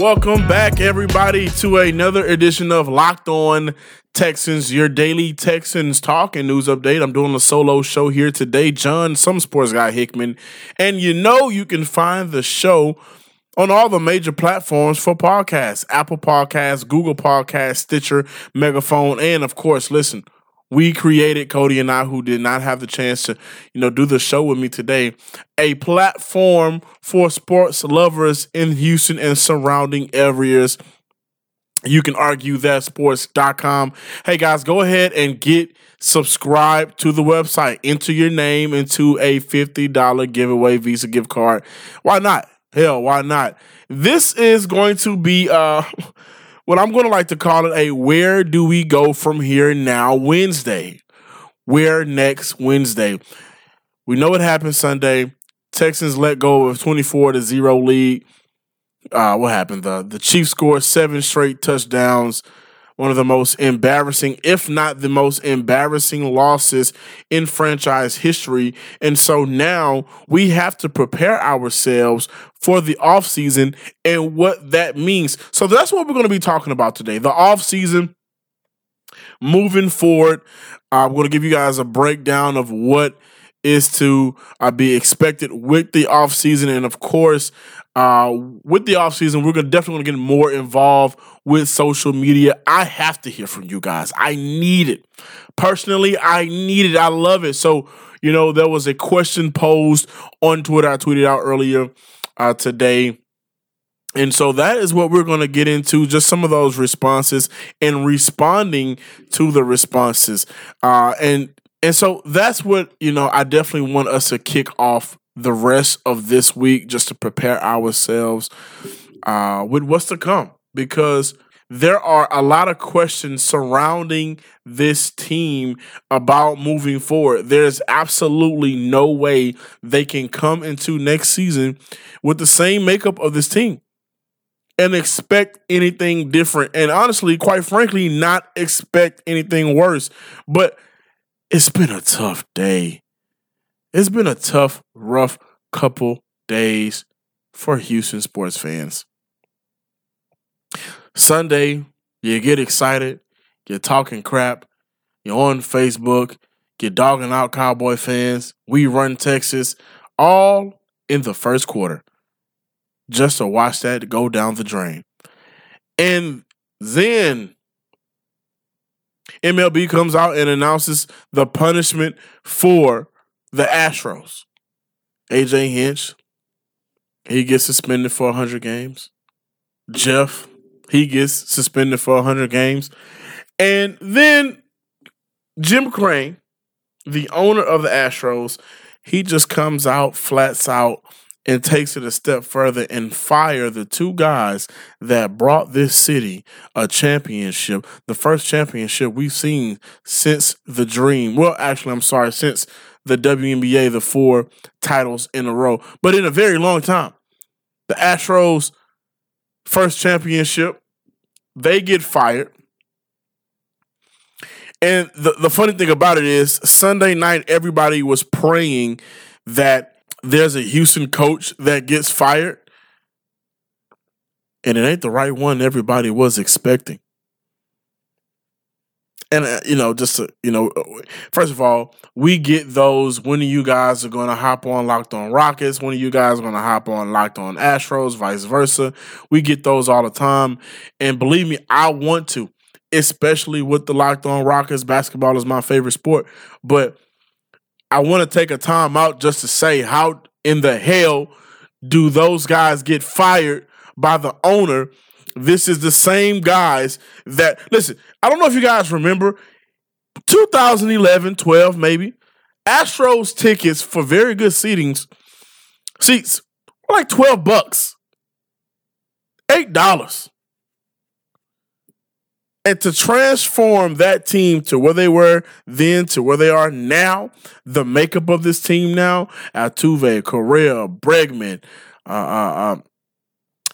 Welcome back, everybody, to another edition of Locked On Texans, your daily Texans talk and news update. I'm doing a solo show here today. John, some sports guy Hickman. And you know, you can find the show on all the major platforms for podcasts Apple Podcasts, Google Podcasts, Stitcher, Megaphone, and of course, listen. We created Cody and I, who did not have the chance to, you know, do the show with me today, a platform for sports lovers in Houston and surrounding areas. You can argue that sports.com. Hey guys, go ahead and get subscribed to the website. Enter your name into a $50 giveaway Visa gift card. Why not? Hell, why not? This is going to be uh what I'm going to like to call it a where do we go from here now Wednesday. Where next Wednesday? We know what happened Sunday. Texans let go of 24 to 0 lead. Uh, what happened? The the Chiefs scored seven straight touchdowns. One of the most embarrassing, if not the most embarrassing losses in franchise history. And so now we have to prepare ourselves for the offseason and what that means. So that's what we're going to be talking about today. The offseason moving forward. I'm going to give you guys a breakdown of what is to uh, be expected with the offseason. And of course, uh, with the offseason, we're gonna definitely gonna get more involved with social media. I have to hear from you guys. I need it. Personally, I need it. I love it. So, you know, there was a question posed on Twitter. I tweeted out earlier uh, today. And so that is what we're going to get into just some of those responses and responding to the responses. Uh, and and so that's what, you know, I definitely want us to kick off the rest of this week just to prepare ourselves uh, with what's to come because there are a lot of questions surrounding this team about moving forward. There's absolutely no way they can come into next season with the same makeup of this team and expect anything different. And honestly, quite frankly, not expect anything worse. But it's been a tough day. It's been a tough, rough couple days for Houston sports fans. Sunday, you get excited, you're talking crap, you're on Facebook, you're dogging out Cowboy fans, we run Texas, all in the first quarter, just to watch that go down the drain. And then MLB comes out and announces the punishment for the Astros. AJ Hinch, he gets suspended for 100 games. Jeff, he gets suspended for 100 games. And then Jim Crane, the owner of the Astros, he just comes out, flats out, and takes it a step further and fire the two guys that brought this city a championship, the first championship we've seen since the dream. Well, actually, I'm sorry, since the WNBA, the four titles in a row, but in a very long time. The Astros first championship, they get fired. And the, the funny thing about it is, Sunday night, everybody was praying that there's a Houston coach that gets fired. And it ain't the right one everybody was expecting. And, uh, you know, just to, you know, first of all, we get those. When you guys are going to hop on Locked On Rockets? When you guys are going to hop on Locked On Astros? Vice versa. We get those all the time. And believe me, I want to, especially with the Locked On Rockets. Basketball is my favorite sport. But I want to take a time out just to say how in the hell do those guys get fired by the owner? This is the same guys that listen. I don't know if you guys remember 2011, 12, maybe Astros tickets for very good seatings seats were like 12 bucks. Eight dollars. And to transform that team to where they were then to where they are now, the makeup of this team now, Altuve, Correa, Bregman, uh, uh, um,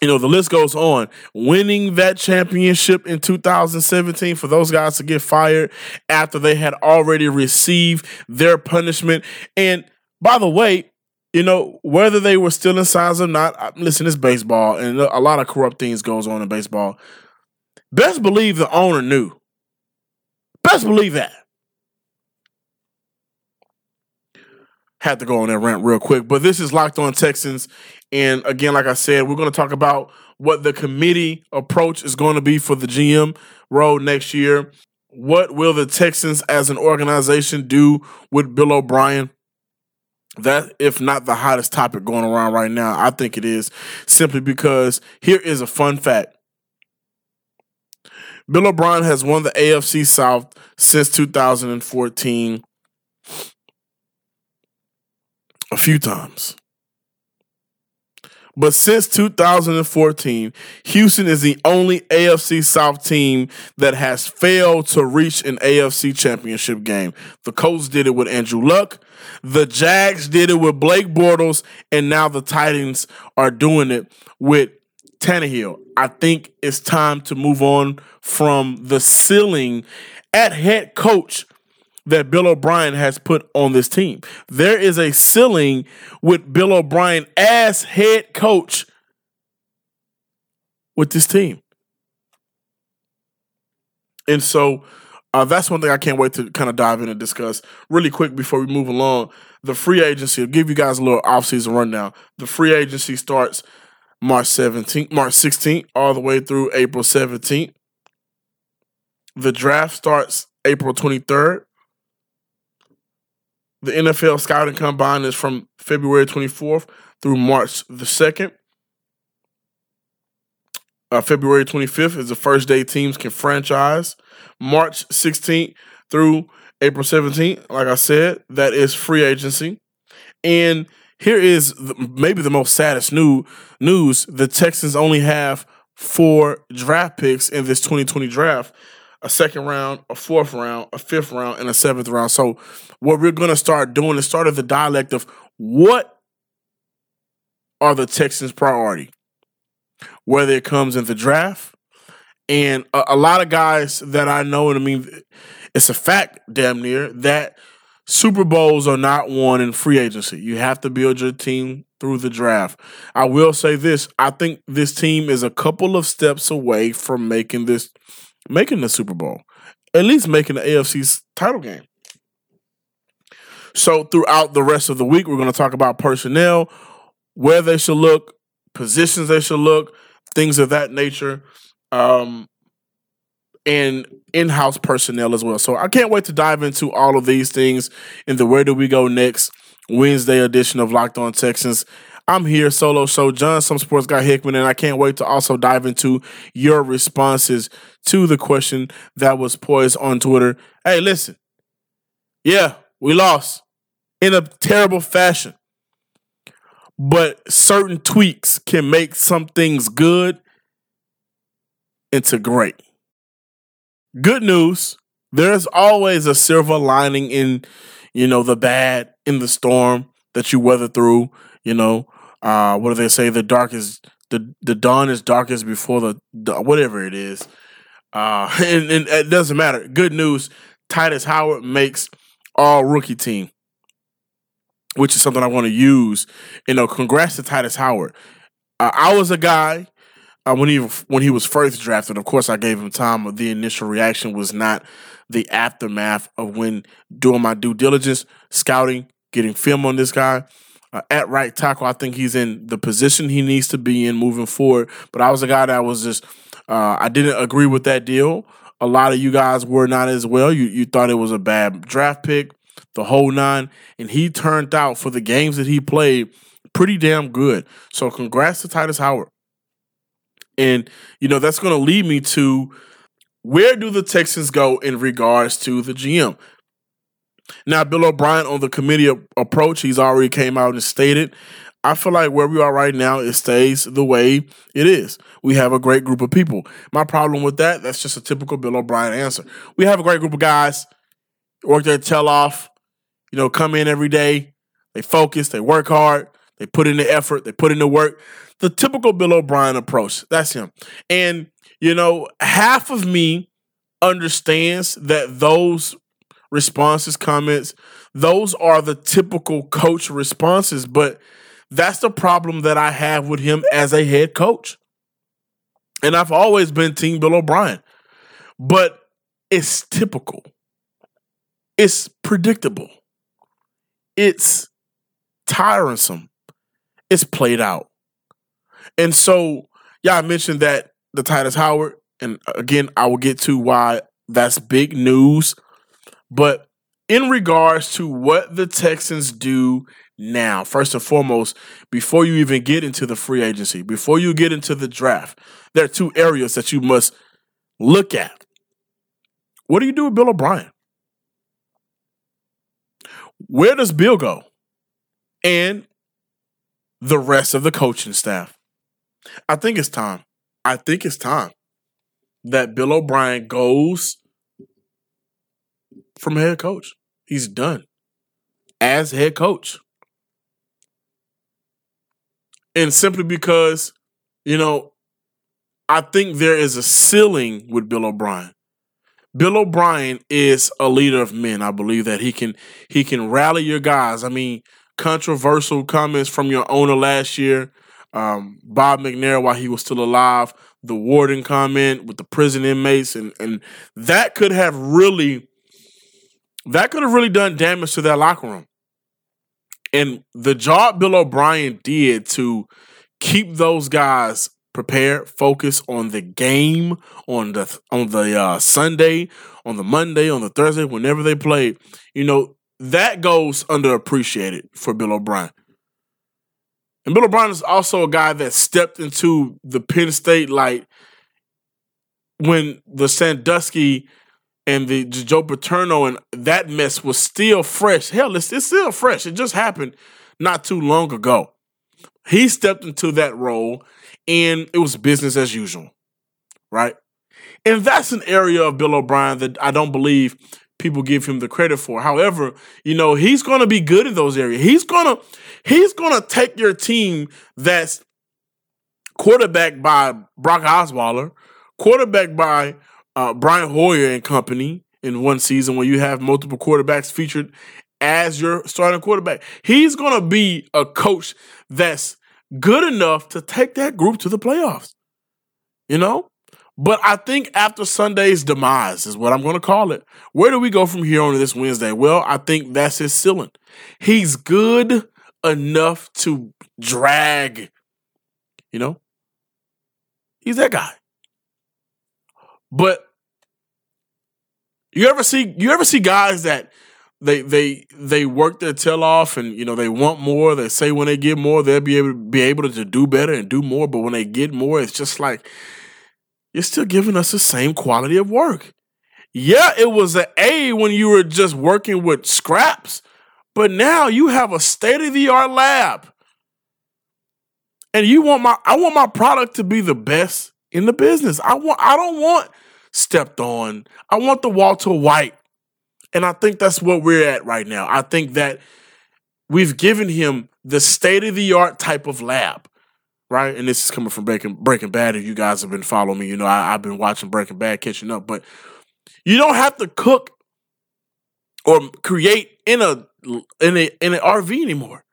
you know, the list goes on. Winning that championship in 2017 for those guys to get fired after they had already received their punishment. And by the way, you know, whether they were still in signs or not, listen, it's baseball and a lot of corrupt things goes on in baseball. Best believe the owner knew. Best believe that. Had to go on that rant real quick, but this is Locked On Texans. And again, like I said, we're going to talk about what the committee approach is going to be for the GM role next year. What will the Texans as an organization do with Bill O'Brien? That, if not the hottest topic going around right now, I think it is simply because here is a fun fact Bill O'Brien has won the AFC South since 2014 a few times. But since 2014, Houston is the only AFC South team that has failed to reach an AFC championship game. The Colts did it with Andrew Luck. The Jags did it with Blake Bortles. And now the Titans are doing it with Tannehill. I think it's time to move on from the ceiling at head coach that Bill O'Brien has put on this team. There is a ceiling with Bill O'Brien as head coach with this team. And so uh, that's one thing I can't wait to kind of dive in and discuss really quick before we move along. The free agency, I'll give you guys a little offseason rundown. The free agency starts March 17th, March 16th, all the way through April 17th. The draft starts April 23rd. The NFL scouting combine is from February 24th through March the 2nd. Uh, February 25th is the first day teams can franchise. March 16th through April 17th, like I said, that is free agency. And here is the, maybe the most saddest new news: the Texans only have four draft picks in this 2020 draft a second round, a fourth round, a fifth round, and a seventh round. So, what we're going to start doing is start of the dialect of what are the Texans' priority, whether it comes in the draft. And a, a lot of guys that I know, and I mean, it's a fact, damn near, that Super Bowls are not won in free agency. You have to build your team through the draft. I will say this: I think this team is a couple of steps away from making this, making the Super Bowl, at least making the AFC's title game. So throughout the rest of the week, we're going to talk about personnel, where they should look, positions they should look, things of that nature. Um, and in-house personnel as well. So I can't wait to dive into all of these things in the Where Do We Go Next Wednesday edition of Locked On Texans. I'm here, solo show, John, some sports guy Hickman, and I can't wait to also dive into your responses to the question that was poised on Twitter. Hey, listen, yeah, we lost in a terrible fashion, but certain tweaks can make some things good into great good news. There's always a silver lining in, you know, the bad in the storm that you weather through. You know, uh, what do they say? The dark is the the dawn is darkest before the, the whatever it is. Uh, and, and it doesn't matter. Good news. Tytus Howard makes all rookie team, which is something I want to use. You know, congrats to Tytus Howard. Uh, I was a guy uh, when he when he was first drafted, of course, I gave him time. but The initial reaction was not the aftermath of when doing my due diligence, scouting, getting film on this guy. Uh, at right tackle, I think he's in the position he needs to be in moving forward. But I was a guy that was just uh, I didn't agree with that deal. A lot of you guys were not as well. You you thought it was a bad draft pick, the whole nine, and he turned out for the games that he played pretty damn good. So congrats to Tytus Howard. And, you know, that's going to lead me to where do the Texans go in regards to the GM? Now, Bill O'Brien on the committee approach, he's already came out and stated I feel like where we are right now, it stays the way it is. We have a great group of people. My problem with that, that's just a typical Bill O'Brien answer. We have a great group of guys, work their tail off, you know, come in every day, they focus, they work hard, they put in the effort, they put in the work. The typical Bill O'Brien approach. That's him. And, you know, half of me understands that those responses, comments, those are the typical coach responses, but that's the problem that I have with him as a head coach. And I've always been Team Bill O'Brien, but it's typical, it's predictable, it's tiresome, it's played out. And so, yeah, I mentioned that the Tytus Howard, and again, I will get to why that's big news. But in regards to what the Texans do now, first and foremost, before you even get into the free agency, before you get into the draft, there are two areas that you must look at. What do you do with Bill O'Brien? Where does Bill go? And the rest of the coaching staff. I think it's time. I think it's time that Bill O'Brien goes from head coach. He's done as head coach. And simply because, you know, I think there is a ceiling with Bill O'Brien. Bill O'Brien is a leader of men. I believe that he can he can rally your guys. I mean, controversial comments from your owner last year, um, Bob McNair, while he was still alive, the warden comment with the prison inmates, and and that could have really that could have really done damage to that locker room. And the job Bill O'Brien did to keep those guys prepared, focus on the game on the on the uh, Sunday, on the Monday, on the Thursday, whenever they played, you know, that goes underappreciated for Bill O'Brien. And Bill O'Brien is also a guy that stepped into the Penn State light when the Sandusky and the Joe Paterno and that mess was still fresh. Hell, it's, it's still fresh. It just happened not too long ago. He stepped into that role and it was business as usual, right? And that's an area of Bill O'Brien that I don't believe people give him the credit for. However, you know, he's going to be good in those areas. He's going to he's going to take your team that's quarterback by Brock Osweiler, quarterback by uh, Brian Hoyer and company in one season where you have multiple quarterbacks featured as your starting quarterback. He's going to be a coach that's good enough to take that group to the playoffs. You know? But I think after Sunday's demise is what I'm going to call it. Where do we go from here on this Wednesday? Well, I think that's his ceiling. He's good enough to drag, you know? He's that guy. But you ever see you ever see guys that they they they work their tail off and you know they want more. They say when they get more, they'll be able to be able to do better and do more. But when they get more, it's just like you're still giving us the same quality of work. Yeah, it was an A when you were just working with scraps, but now you have a state of the art lab, and you want my I want my product to be the best in the business. I want I don't want stepped on. I want the Walter White. And I think that's what we're at right now. I think that we've given him the state of the art type of lab, right? And this is coming from Breaking, Breaking Bad. If you guys have been following me, you know I, I've been watching Breaking Bad, catching up. But you don't have to cook or create in a in a in an RV anymore.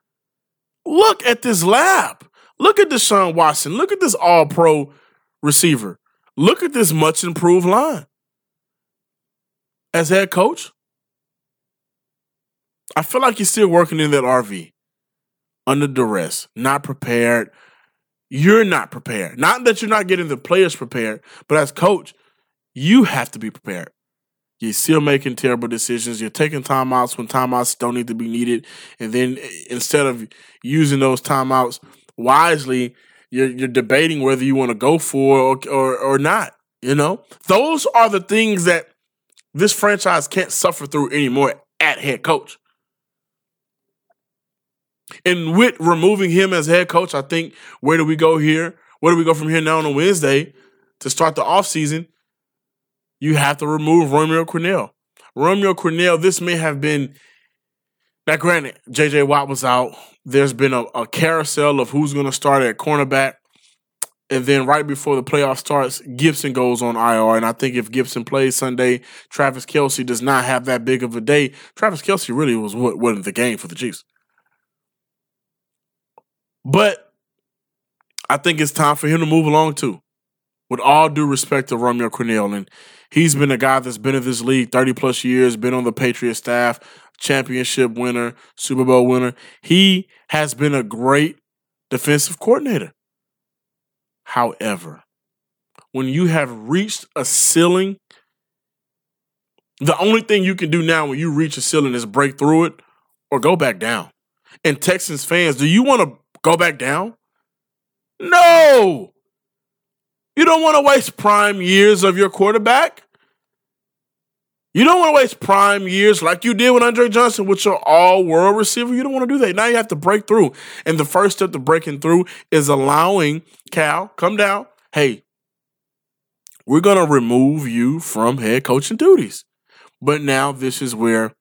Look at this lab. Look at Deshaun Watson. Look at this All Pro receiver. Look at this much improved line. As head coach, I feel like you're still working in that RV under duress, not prepared. You're not prepared. Not that you're not getting the players prepared, but as coach, you have to be prepared. You're still making terrible decisions. You're taking timeouts when timeouts don't need to be needed. And then eh, instead of using those timeouts wisely, you're you're debating whether you want to go for or, or or not. You know, those are the things that this franchise can't suffer through anymore at head coach. And with removing him as head coach, I think where do we go here? Where do we go from here now on a Wednesday to start the offseason? You have to remove Romeo Crennel. Romeo Crennel, this may have been now granted, JJ Watt was out. There's been a, a carousel of who's gonna start at cornerback. And then right before the playoff starts, Gibson goes on IR. And I think if Gibson plays Sunday, Travis Kelce does not have that big of a day. Travis Kelce really was what wasn't the game for the Chiefs. But I think it's time for him to move along too. With all due respect to Romeo Crennel, and he's been a guy that's been in this league 30 plus years, been on the Patriot staff, championship winner, Super Bowl winner. He has been a great defensive coordinator. However, when you have reached a ceiling, the only thing you can do now when you reach a ceiling is break through it or go back down. And Texans fans, do you want to go back down? No. You don't want to waste prime years of your quarterback. You don't want to waste prime years like you did with Andre Johnson with your all world receiver. You don't want to do that. Now you have to break through. And the first step to breaking through is allowing Cal, come down. Hey, we're going to remove you from head coaching duties. But now this is where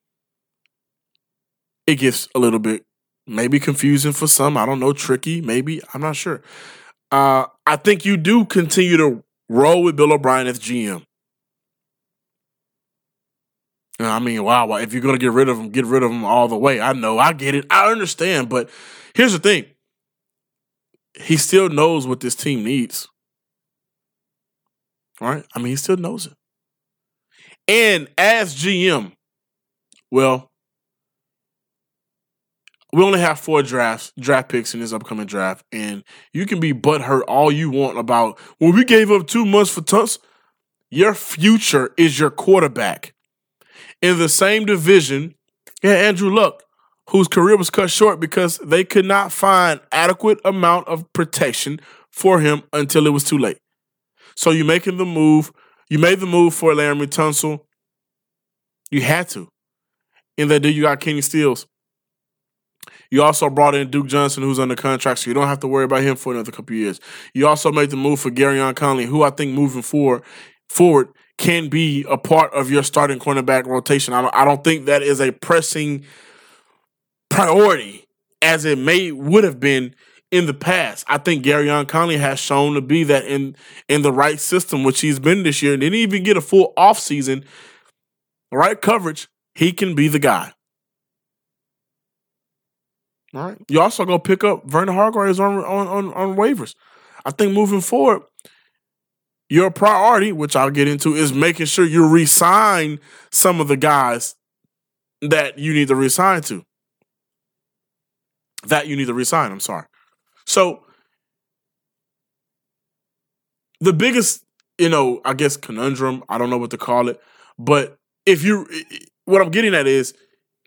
it gets a little bit maybe confusing for some. I don't know, tricky, maybe. I'm not sure. Uh, I think you do continue to roll with Bill O'Brien as GM. I mean, wow, if you're gonna get rid of them, get rid of them all the way. I know, I get it, I understand, but here's the thing: he still knows what this team needs, right? I mean, he still knows it. And as GM, well, we only have four drafts, draft picks in this upcoming draft, and you can be butthurt all you want about when well, we gave up two months for Tunks. Your future is your quarterback in the same division, yeah, Andrew Luck, whose career was cut short because they could not find adequate amount of protection for him until it was too late. So you making the move, you made the move for Laremy Tunsil. You had to. In that deal, you got Kenny Stills. You also brought in Duke Johnson, who's under contract, so you don't have to worry about him for another couple years. You also made the move for Gareon Conley, who I think moving forward, forward can be a part of your starting cornerback rotation. I don't, I don't think that is a pressing priority as it may would have been in the past. I think Gareon Conley has shown to be that in in the right system, which he's been this year, and didn't even get a full offseason, right coverage, he can be the guy. All right. You also go pick up Vernon Hargreaves on on on, on waivers. I think moving forward, your priority, which I'll get into, is making sure you resign some of the guys that you need to resign to. That you need to resign, I'm sorry. So the biggest, you know, I guess conundrum, I don't know what to call it, but if you what I'm getting at is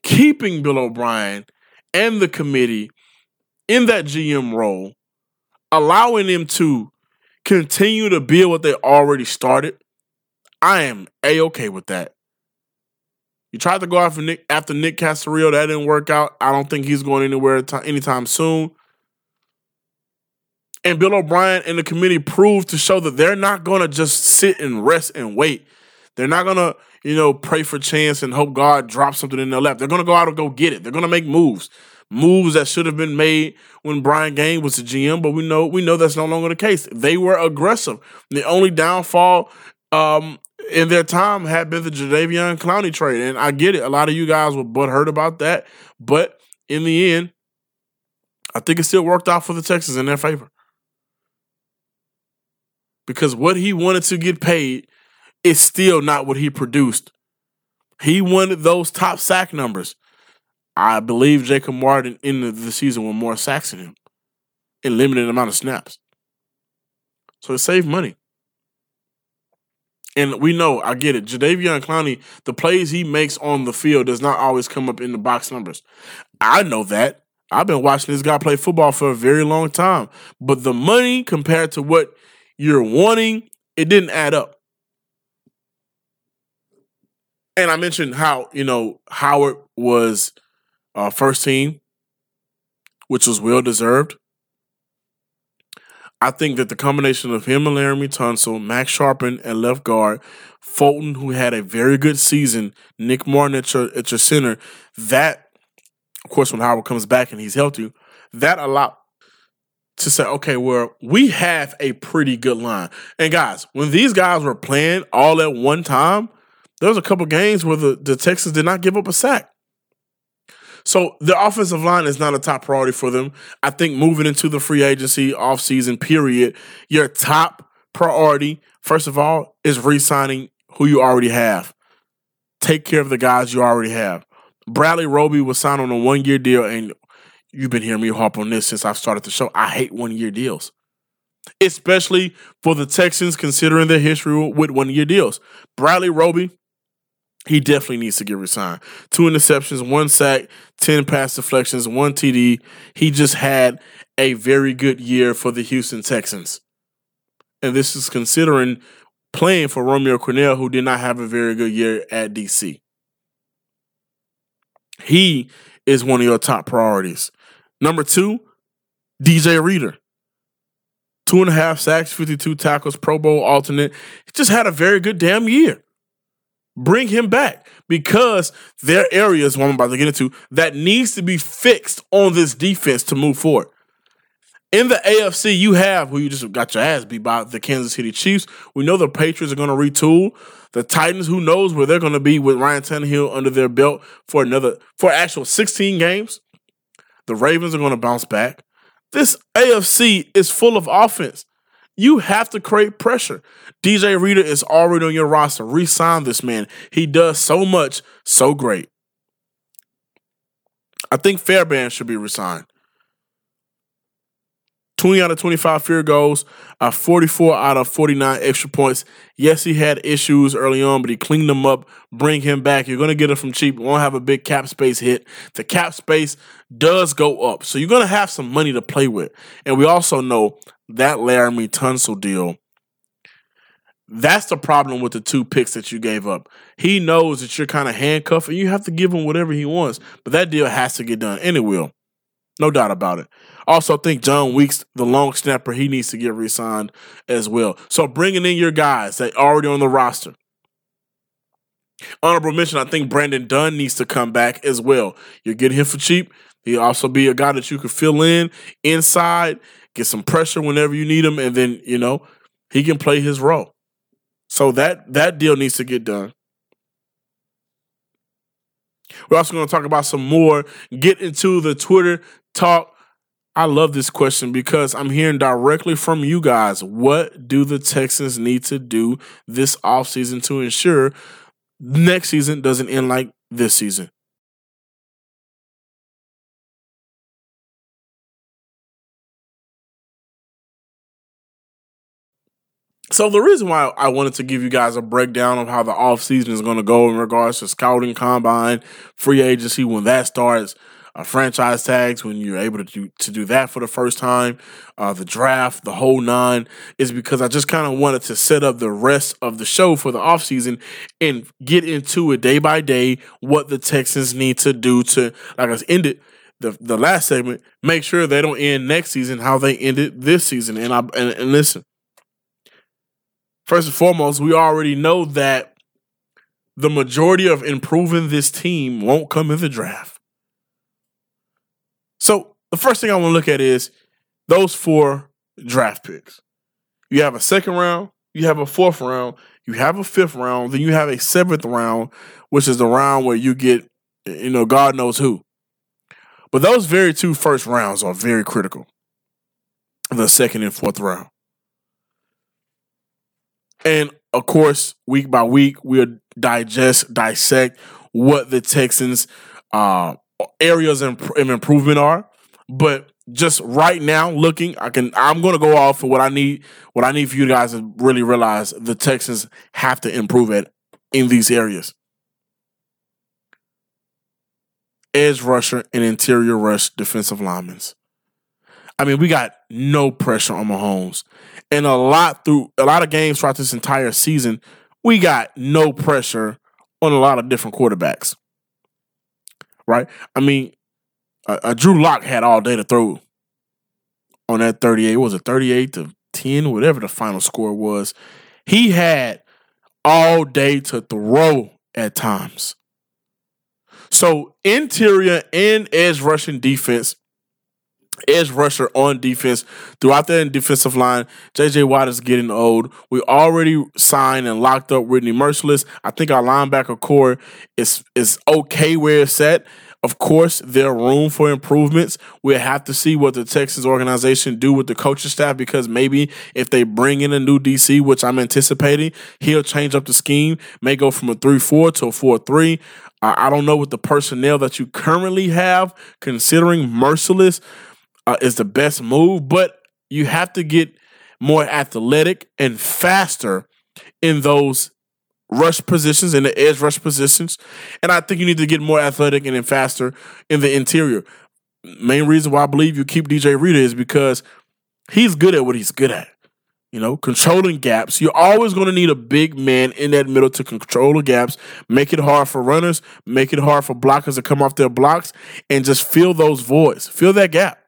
keeping Bill O'Brien and the committee in that GM role, allowing him to continue to build what they already started, I am a okay with that. You tried to go after Nick after Nick Caserio, that didn't work out. I don't think he's going anywhere anytime soon. And Bill O'Brien and the committee proved to show that they're not going to just sit and rest and wait. They're not going to, you know, pray for chance and hope God drops something in their lap. They're going to go out and go get it. They're going to make moves moves that should have been made when Brian Gaine was the GM, but we know we know that's no longer the case. They were aggressive. The only downfall um, in their time had been the Jadeveon Clowney trade, and I get it. A lot of you guys were butthurt about that, but in the end, I think it still worked out for the Texans in their favor because what he wanted to get paid is still not what he produced. He wanted those top sack numbers. I believe Jacob Martin in the, season with more sacks than him in limited amount of snaps. So it saved money. And we know, I get it. Jadeveon Clowney, the plays he makes on the field does not always come up in the box numbers. I know that. I've been watching this guy play football for a very long time. But the money compared to what you're wanting, it didn't add up. And I mentioned how, you know, Howard was uh, first team which was well deserved. I think that the combination of him and Laremy Tunsil, Max Scharping at left guard, Fulton, who had a very good season, Nick Martin at your, at your center, that, of course, when Howard comes back and he's healthy, that allowed to say, okay, well, we have a pretty good line. And guys, when these guys were playing all at one time, there was a couple games where the, the Texans did not give up a sack. So the offensive line is not a top priority for them. I think moving into the free agency offseason period, your top priority, first of all, is re-signing who you already have. Take care of the guys you already have. Bradley Roby was signed on a one-year deal, and you've been hearing me harp on this since I've started the show. I hate one-year deals. Especially for the Texans, considering their history with one-year deals. Bradley Roby, he definitely needs to get resigned. Two interceptions, one sack, 10 pass deflections, one TD. He just had a very good year for the Houston Texans. And this is considering playing for Romeo Crennel, who did not have a very good year at DC. He is one of your top priorities. Number two, DJ Reader. Two and a half sacks, 52 tackles, Pro Bowl alternate. He just had a very good damn year. Bring him back because there are areas, what I'm about to get into, that needs to be fixed on this defense to move forward. In the AFC, you have who you just got your ass beat by the Kansas City Chiefs. We know the Patriots are going to retool. The Titans, who knows where they're going to be with Ryan Tannehill under their belt for another for actual 16 games. The Ravens are going to bounce back. This AFC is full of offense. You have to create pressure. DJ Reader is already on your roster. Resign this man. He does so much, so great. I think Fairbairn should be resigned. 20 out of 25 field goals, uh, 44 out of 49 extra points. Yes, he had issues early on, but he cleaned them up. Bring him back. You're going to get him from cheap. Won't have a big cap space hit. The cap space does go up. So you're going to have some money to play with. And we also know that Laremy Tunsil deal. That's the problem with the two picks that you gave up. He knows that you're kind of handcuffed and you have to give him whatever he wants. But that deal has to get done. And it will. No doubt about it. Also, I think Jon Weeks, the long snapper, he needs to get re signed as well. So bringing in your guys that already on the roster. Honorable mention, I think Brandon Dunn needs to come back as well. You're getting him for cheap. He'll also be a guy that you can fill in inside, get some pressure whenever you need him, and then, you know, he can play his role. So that that deal needs to get done. We're also going to talk about some more, get into the Twitter talk. I love this question because I'm hearing directly from you guys. What do the Texans need to do this offseason to ensure next season doesn't end like this season? So the reason why I wanted to give you guys a breakdown of how the offseason is going to go in regards to scouting combine, free agency when that starts, uh, franchise tags when you're able to do, to do that for the first time, uh, the draft, the whole nine, is because I just kind of wanted to set up the rest of the show for the offseason and get into it day by day what the Texans need to do to, like I ended the the last segment, make sure they don't end next season how they ended this season. And I and, and listen, first and foremost, we already know that the majority of improving this team won't come in the draft. So the first thing I want to look at is those four draft picks. You have a second round, you have a fourth round, you have a fifth round, then you have a seventh round, which is the round where you get, you know, God knows who. But those very two first rounds are very critical. The second and fourth round. And of course, week by week, we'll digest, dissect what the Texans' uh, areas of improvement are. But just right now, looking, I can I'm going to go off for what I need. What I need for you guys to really realize the Texans have to improve at in these areas. Edge rusher and interior rush defensive linemen. I mean, we got no pressure on Mahomes and a lot through a lot of games throughout this entire season, we got no pressure on a lot of different quarterbacks. Right? I mean, uh, uh, Drew Lock had all day to throw on that 38. What was it 38 to 10, whatever the final score was? He had all day to throw at times. So interior and edge rushing defense, edge rusher on defense throughout that defensive line. JJ Watt is getting old. We already signed and locked up Whitney Mercilus. I think our linebacker corps is is okay where it's at. Of course, there room for improvements. We'll have to see what the Texas organization do with the coaching staff because maybe if they bring in a new DC, which I'm anticipating, he'll change up the scheme, may go from a 3-4 to a 4-3. Uh, I don't know what the personnel that you currently have, considering Mercilus uh, is the best move, but you have to get more athletic and faster in those rush positions, in the edge rush positions. And I think you need to get more athletic and faster in the interior. Main reason why I believe you keep DJ Reader is because he's good at what he's good at. You know, controlling gaps. You're always going to need a big man in that middle to control the gaps, make it hard for runners, make it hard for blockers to come off their blocks, and just fill those voids. Fill that gap.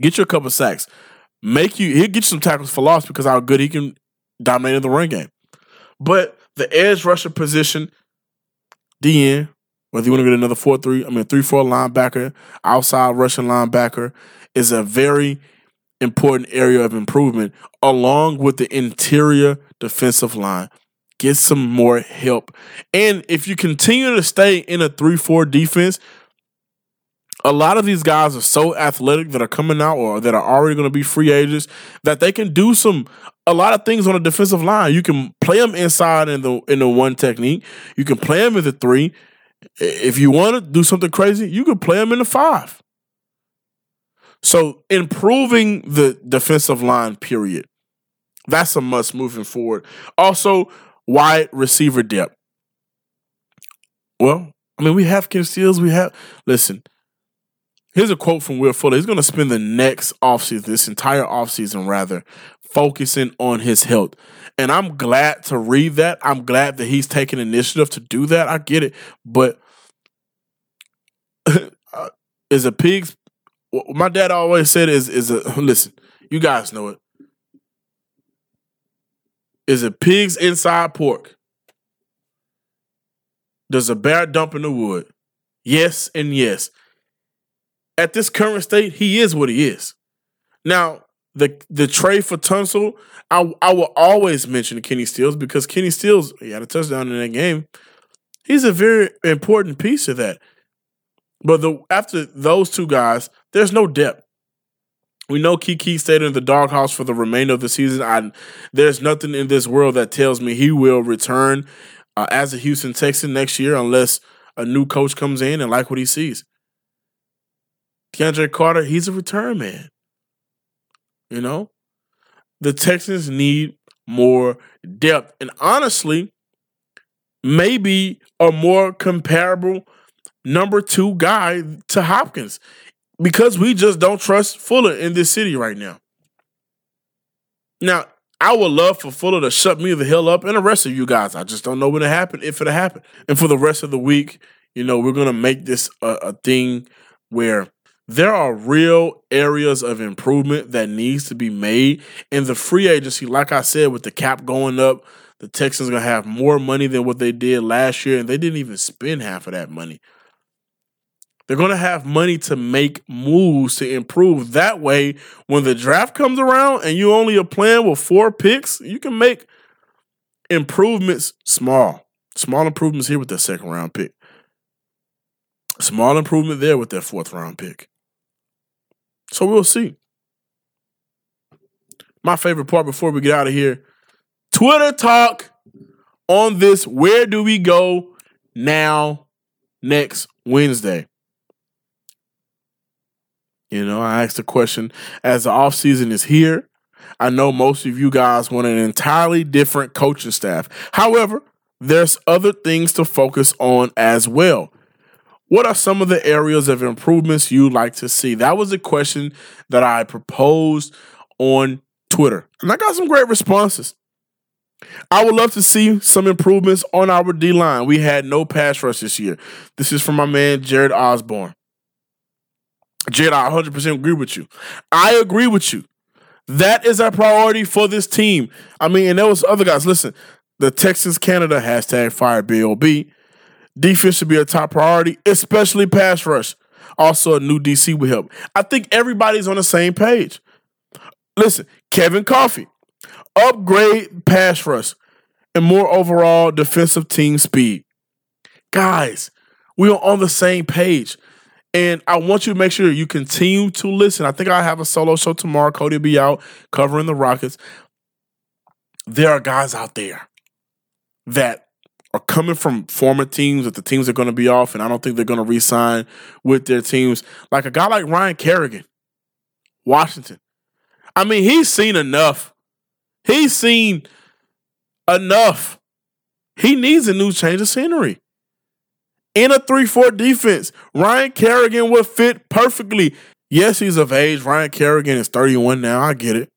Get you a couple sacks. Make you he'll get you some tackles for loss because how good he can dominate in the run game. But the edge rusher position, DN, whether you want to get another 4 3, I mean, 3 4 linebacker, outside rushing linebacker, is a very important area of improvement, along with the interior defensive line. Get some more help. And if you continue to stay in a 3 4 defense, a lot of these guys are so athletic that are coming out or that are already going to be free agents that they can do some a lot of things on the defensive line. You can play them inside in the in the one technique. You can play them in the three. If you want to do something crazy, you can play them in the five. So improving the defensive line, period. That's a must moving forward. Also, wide receiver depth. Well, I mean, we have Kenny Stills. We have listen. Here's a quote from Will Fuller. He's going to spend the next offseason, this entire offseason rather, focusing on his health. And I'm glad to read that. I'm glad that he's taking initiative to do that. I get it. But uh, is a pig's my dad always said is is a listen, you guys know it. Is a pig's inside pork? Does a bear dump in the wood? Yes and yes at this current state, he is what he is. Now, the the trade for Tunsil, I I will always mention Kenny Stills because Kenny Stills he had a touchdown in that game. He's a very important piece of that. But the after those two guys, there's no depth. We know Keke stayed in the doghouse for the remainder of the season. I, there's nothing in this world that tells me he will return uh, as a Houston Texan next year unless a new coach comes in and like what he sees. DeAndre Carter, he's a return man. You know, the Texans need more depth. And honestly, maybe a more comparable number two guy to Hopkins because we just don't trust Fuller in this city right now. Now, I would love for Fuller to shut me the hell up and the rest of you guys. I just don't know when it happened, if it happened. And for the rest of the week, you know, we're going to make this a, a thing where there are real areas of improvement that needs to be made in the free agency. Like I said, with the cap going up, the Texans gonna have more money than what they did last year, and they didn't even spend half of that money. They're gonna have money to make moves to improve. That way, when the draft comes around and you only are playing with four picks, you can make improvements small. Small improvements here with that second round pick. Small improvement there with that fourth round pick. So we'll see. My favorite part before we get out of here Twitter talk on this. Where do we go now next Wednesday? You know, I asked the question as the offseason is here. I know most of you guys want an entirely different coaching staff. However, there's other things to focus on as well. What are some of the areas of improvements you'd like to see? That was a question that I proposed on Twitter, and I got some great responses. I would love to see some improvements on our D line. We had no pass rush this year. This is from my man Jared Osborne. Jared, I 100% agree with you. I agree with you. That is a priority for this team. I mean, and there was other guys. Listen, the Texas Canada hashtag fire BOB. Defense should be a top priority, especially pass rush. Also, a new DC would help. I think everybody's on the same page. Listen, Kevin Coffey, upgrade pass rush and more overall defensive team speed. Guys, we are on the same page. And I want you to make sure you continue to listen. I think I have a solo show tomorrow. Cody will be out covering the Rockets. There are guys out there that are coming from former teams that the teams are going to be off, and I don't think they're going to re-sign with their teams. Like a guy like Ryan Kerrigan, Washington. I mean, he's seen enough. He's seen enough. He needs a new change of scenery in a 3 4 defense. Ryan Kerrigan would fit perfectly. Yes, he's of age. Ryan Kerrigan is 31 now. I get it.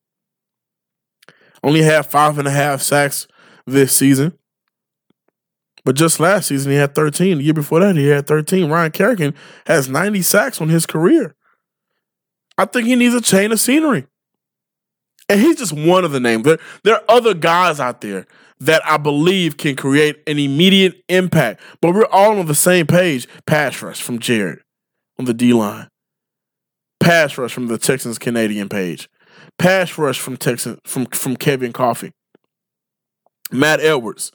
Only had five and a half sacks this season. But just last season, he had 13. The year before that, he had 13. Ryan Kerrigan has 90 sacks on his career. I think he needs a change of scenery. And he's just one of the names. There, there are other guys out there that I believe can create an immediate impact. But we're all on the same page. Pass rush from Jared on the D line. Pass rush from the Texans Canadian page. Pass rush from Texans from from Kevin Coffey. Matt Edwards.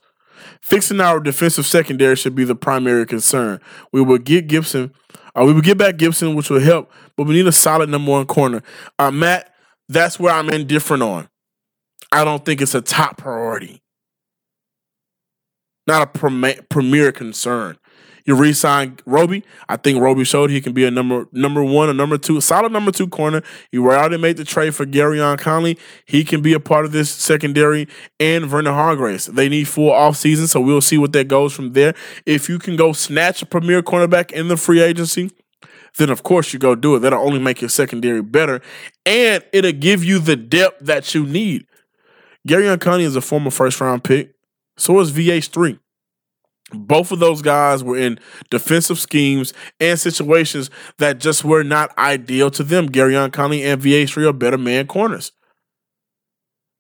Fixing our defensive secondary should be the primary concern. We will get Gibson, uh, we will get back Gibson, which will help, but we need a solid number one corner. Uh, Matt, that's where I'm indifferent on. I don't think it's a top priority not a premier concern. You re-sign Roby. I think Roby showed he can be a number number one a number two, solid number two corner. You already made the trade for Gareon Conley. He can be a part of this secondary and Vernon Hargreaves. They need full offseason, so we'll see what that goes from there. If you can go snatch a premier cornerback in the free agency, then of course you go do it. That'll only make your secondary better, and it'll give you the depth that you need. Gareon Conley is a former first round pick. So is VH3. Both of those guys were in defensive schemes and situations that just were not ideal to them. Gareon Conley and VH3 are better man corners.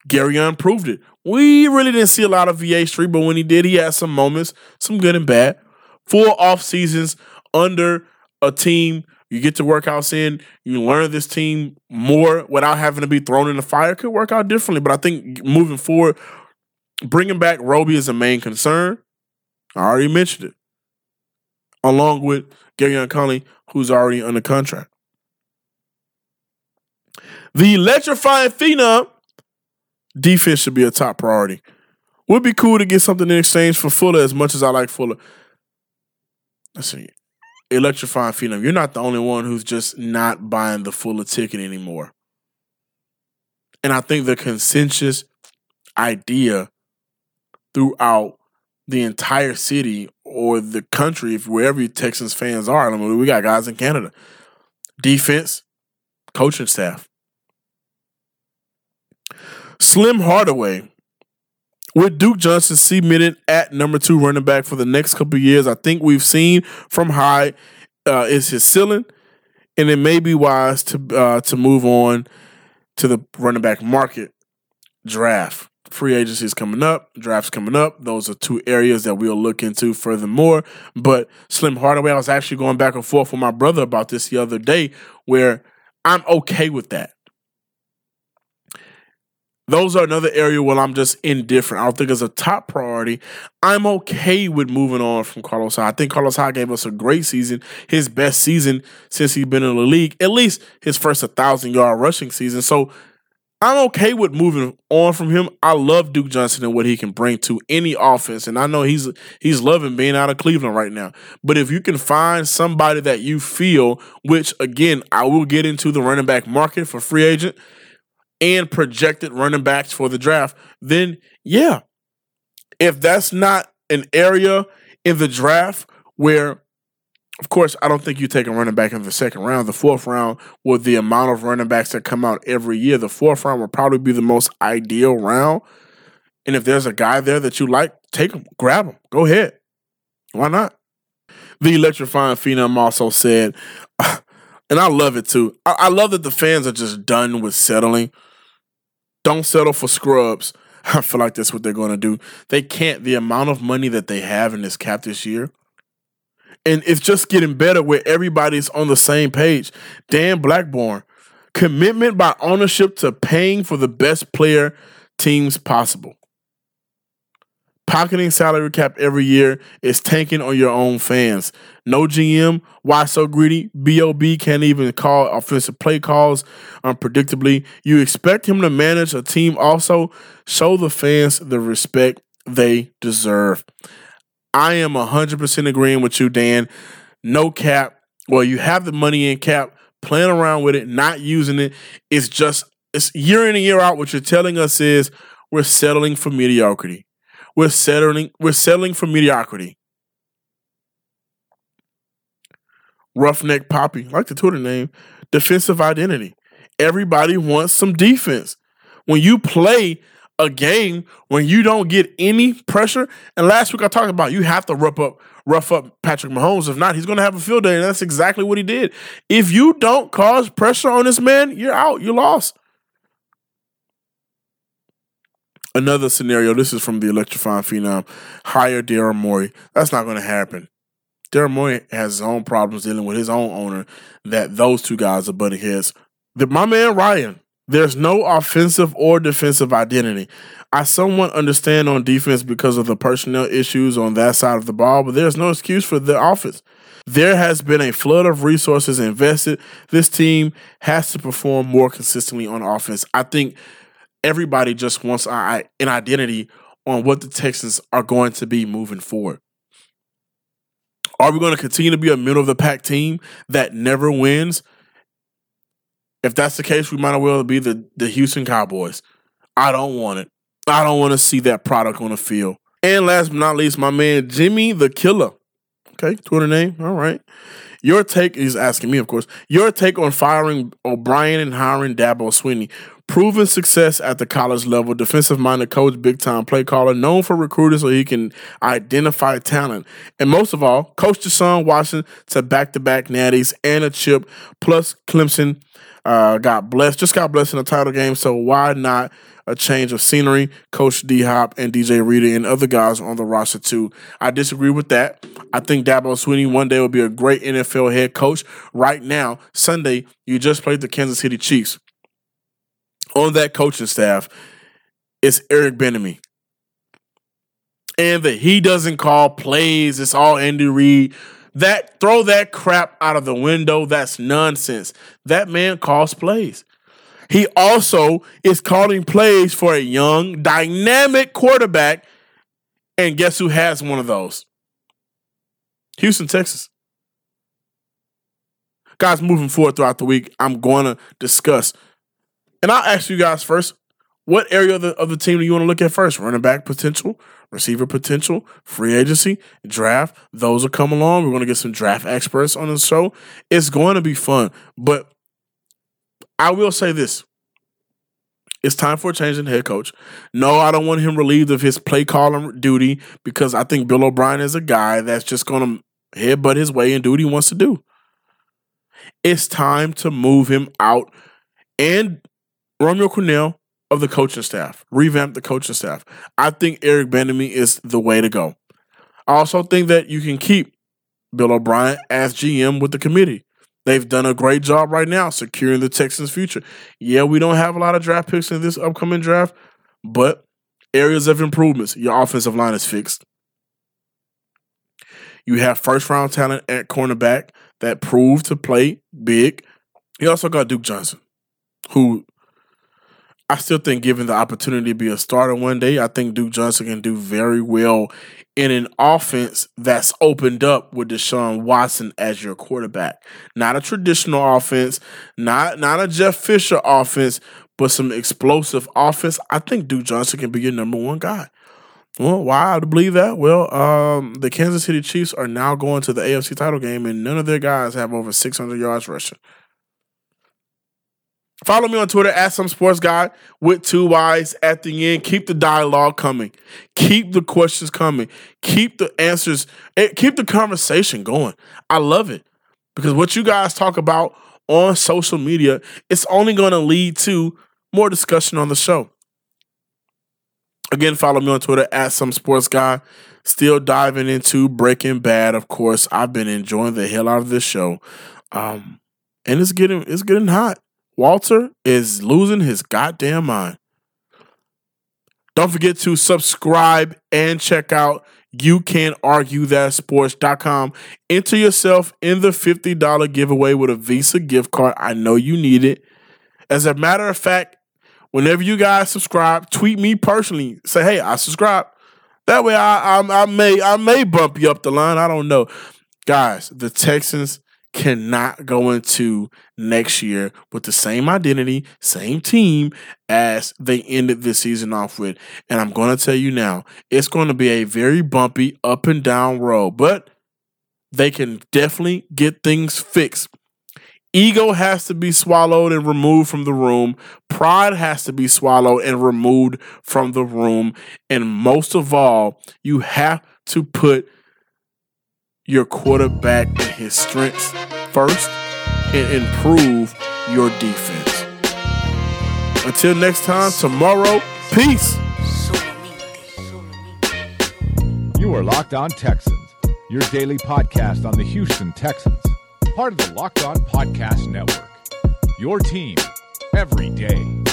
Gareon proved it. We really didn't see a lot of VH3, but when he did, he had some moments, some good and bad. Four off seasons under a team you get to workouts in, you learn this team more without having to be thrown in the fire. Could work out differently, but I think moving forward, bringing back Roby is a main concern. I already mentioned it, along with Gareon Conley, who's already under contract. The electrifying phenom defense should be a top priority. Would be cool to get something in exchange for Fuller as much as I like Fuller. Let's see. Electrifying phenom. You're not the only one who's just not buying the Fuller ticket anymore. And I think the consensus idea throughout the entire city or the country, if wherever you Texans fans are. I mean, we got guys in Canada. Defense, coaching staff. Slim Hardaway with Duke Johnson cemented at number two running back for the next couple years. I think we've seen from Hyde uh, is his ceiling, and it may be wise to uh, to move on to the running back market draft free agency is coming up, drafts coming up. Those are two areas that we'll look into furthermore. But Slim Hardaway, I was actually going back and forth with my brother about this the other day, where I'm okay with that. Those are another area where I'm just indifferent. I don't think it's a top priority. I'm okay with moving on from Carlos Hyde. I think Carlos Hyde gave us a great season, his best season since he's been in the league, at least his first 1,000 yard rushing season. So I'm okay with moving on from him. I love Duke Johnson and what he can bring to any offense, and I know he's he's loving being out of Cleveland right now. But if you can find somebody that you feel, which again I will get into the running back market for free agent and projected running backs for the draft, then yeah, if that's not an area in the draft where of course, I don't think you take a running back in the second round. The fourth round, with the amount of running backs that come out every year, the fourth round will probably be the most ideal round. And if there's a guy there that you like, take him, grab him, go ahead. Why not? The electrifying phenom also said, And I love it too. I, I love that the fans are just done with settling. Don't settle for scrubs. I feel like that's what they're going to do. They can't. The amount of money that they have in this cap this year, and it's just getting better where everybody's on the same page. Dan Blackburn, commitment by ownership to paying for the best player teams possible. Pocketing salary cap every year is tanking on your own fans. No GM. Why so greedy? BOB can't even call offensive play calls unpredictably. You expect him to manage a team also. Show the fans the respect they deserve. I am 100% agreeing with you, Dan. No cap. Well, you have the money in cap, playing around with it, not using it. It's just, it's year in and year out. What you're telling us is we're settling for mediocrity. We're settling, we're settling for mediocrity. Roughneck Poppy, like the Twitter name, defensive identity. Everybody wants some defense. When you play a game when you don't get any pressure, and last week I talked about you have to rough up rough up Patrick Mahomes. If not, he's gonna have a field day, and that's exactly what he did. If you don't cause pressure on this man, you're out. You lost. Another scenario. This is from the electrifying phenom. Hire Daryl Morey. That's not going to happen. Daryl Morey has his own problems dealing with his own owner. That those two guys are butting heads. The, my man Ryan. There's no offensive or defensive identity. I somewhat understand on defense because of the personnel issues on that side of the ball, but there's no excuse for the offense. There has been a flood of resources invested. This team has to perform more consistently on offense. I think everybody just wants an identity on what the Texans are going to be moving forward. Are we going to continue to be a middle of the pack team that never wins? If that's the case, we might as well be the, the Houston Cowboys. I don't want it. I don't want to see that product on the field. And last but not least, my man Jimmy the Killer. Okay, Twitter name. All right. Your take is asking me, of course. Your take on firing O'Brien and hiring Dabo Swinney. Proven success at the college level, defensive minded coach, big time play caller, known for recruiting so he can identify talent. And most of all, coach Deshaun Watson to back to back natties and a chip, plus Clemson uh, got blessed, just got blessed in the title game. So why not a change of scenery? Coach D Hop and DJ Reader and other guys on the roster too. I disagree with that. I think Dabo Swinney one day will be a great NFL head coach. Right now, Sunday, you just played the Kansas City Chiefs on that coaching staff is Eric Bieniemy. And that he doesn't call plays, it's all Andy Reid. That throw that crap out of the window. That's nonsense. That man calls plays. He also is calling plays for a young, dynamic quarterback. And guess who has one of those? Houston, Texas. Guys, moving forward throughout the week, I'm going to discuss and I'll ask you guys first, what area of the, of the team do you want to look at first? Running back potential, receiver potential, free agency, draft. Those will come along. We're going to get some draft experts on the show. It's going to be fun. But I will say this. It's time for a change in head coach. No, I don't want him relieved of his play calling duty because I think Bill O'Brien is a guy that's just going to headbutt his way and do what he wants to do. It's time to move him out and Romeo Crennel of the coaching staff, revamp the coaching staff. I think Eric Bieniemy is the way to go. I also think that you can keep Bill O'Brien as GM with the committee. They've done a great job right now securing the Texans' future. Yeah, we don't have a lot of draft picks in this upcoming draft, but areas of improvements. Your offensive line is fixed. You have first round talent at cornerback that proved to play big. You also got Duke Johnson, who I still think, given the opportunity to be a starter one day, I think Duke Johnson can do very well in an offense that's opened up with Deshaun Watson as your quarterback. Not a traditional offense, not not a Jeff Fisher offense, but some explosive offense. I think Duke Johnson can be your number one guy. Well, why I believe that? Well, um, the Kansas City Chiefs are now going to the AFC title game, and none of their guys have over 600 yards rushing. Follow me on Twitter at some sports guy with two Y's at the end. Keep the dialogue coming. Keep the questions coming. Keep the answers. Keep the conversation going. I love it because what you guys talk about on social media, it's only going to lead to more discussion on the show. Again, follow me on Twitter at some sports guy. Still diving into Breaking Bad. Of course, I've been enjoying the hell out of this show, um, and it's getting it's getting hot. Walter is losing his goddamn mind. Don't forget to subscribe and check out you can argue that sports.com. Enter yourself in the $50 giveaway with a Visa gift card. I know you need it. As a matter of fact, whenever you guys subscribe, tweet me personally. Say, hey, I subscribe. That way I, I, I may I may bump you up the line. I don't know. Guys, the Texans cannot go into next year with the same identity, same team as they ended this season off with. And I'm going to tell you now, it's going to be a very bumpy up and down road, but they can definitely get things fixed. Ego has to be swallowed and removed from the room. Pride has to be swallowed and removed from the room. And most of all, you have to put your quarterback and his strengths first and improve your defense. Until next time, tomorrow, peace. You are Locked On Texans, your daily podcast on the Houston Texans, part of the Locked On Podcast Network. Your team every day.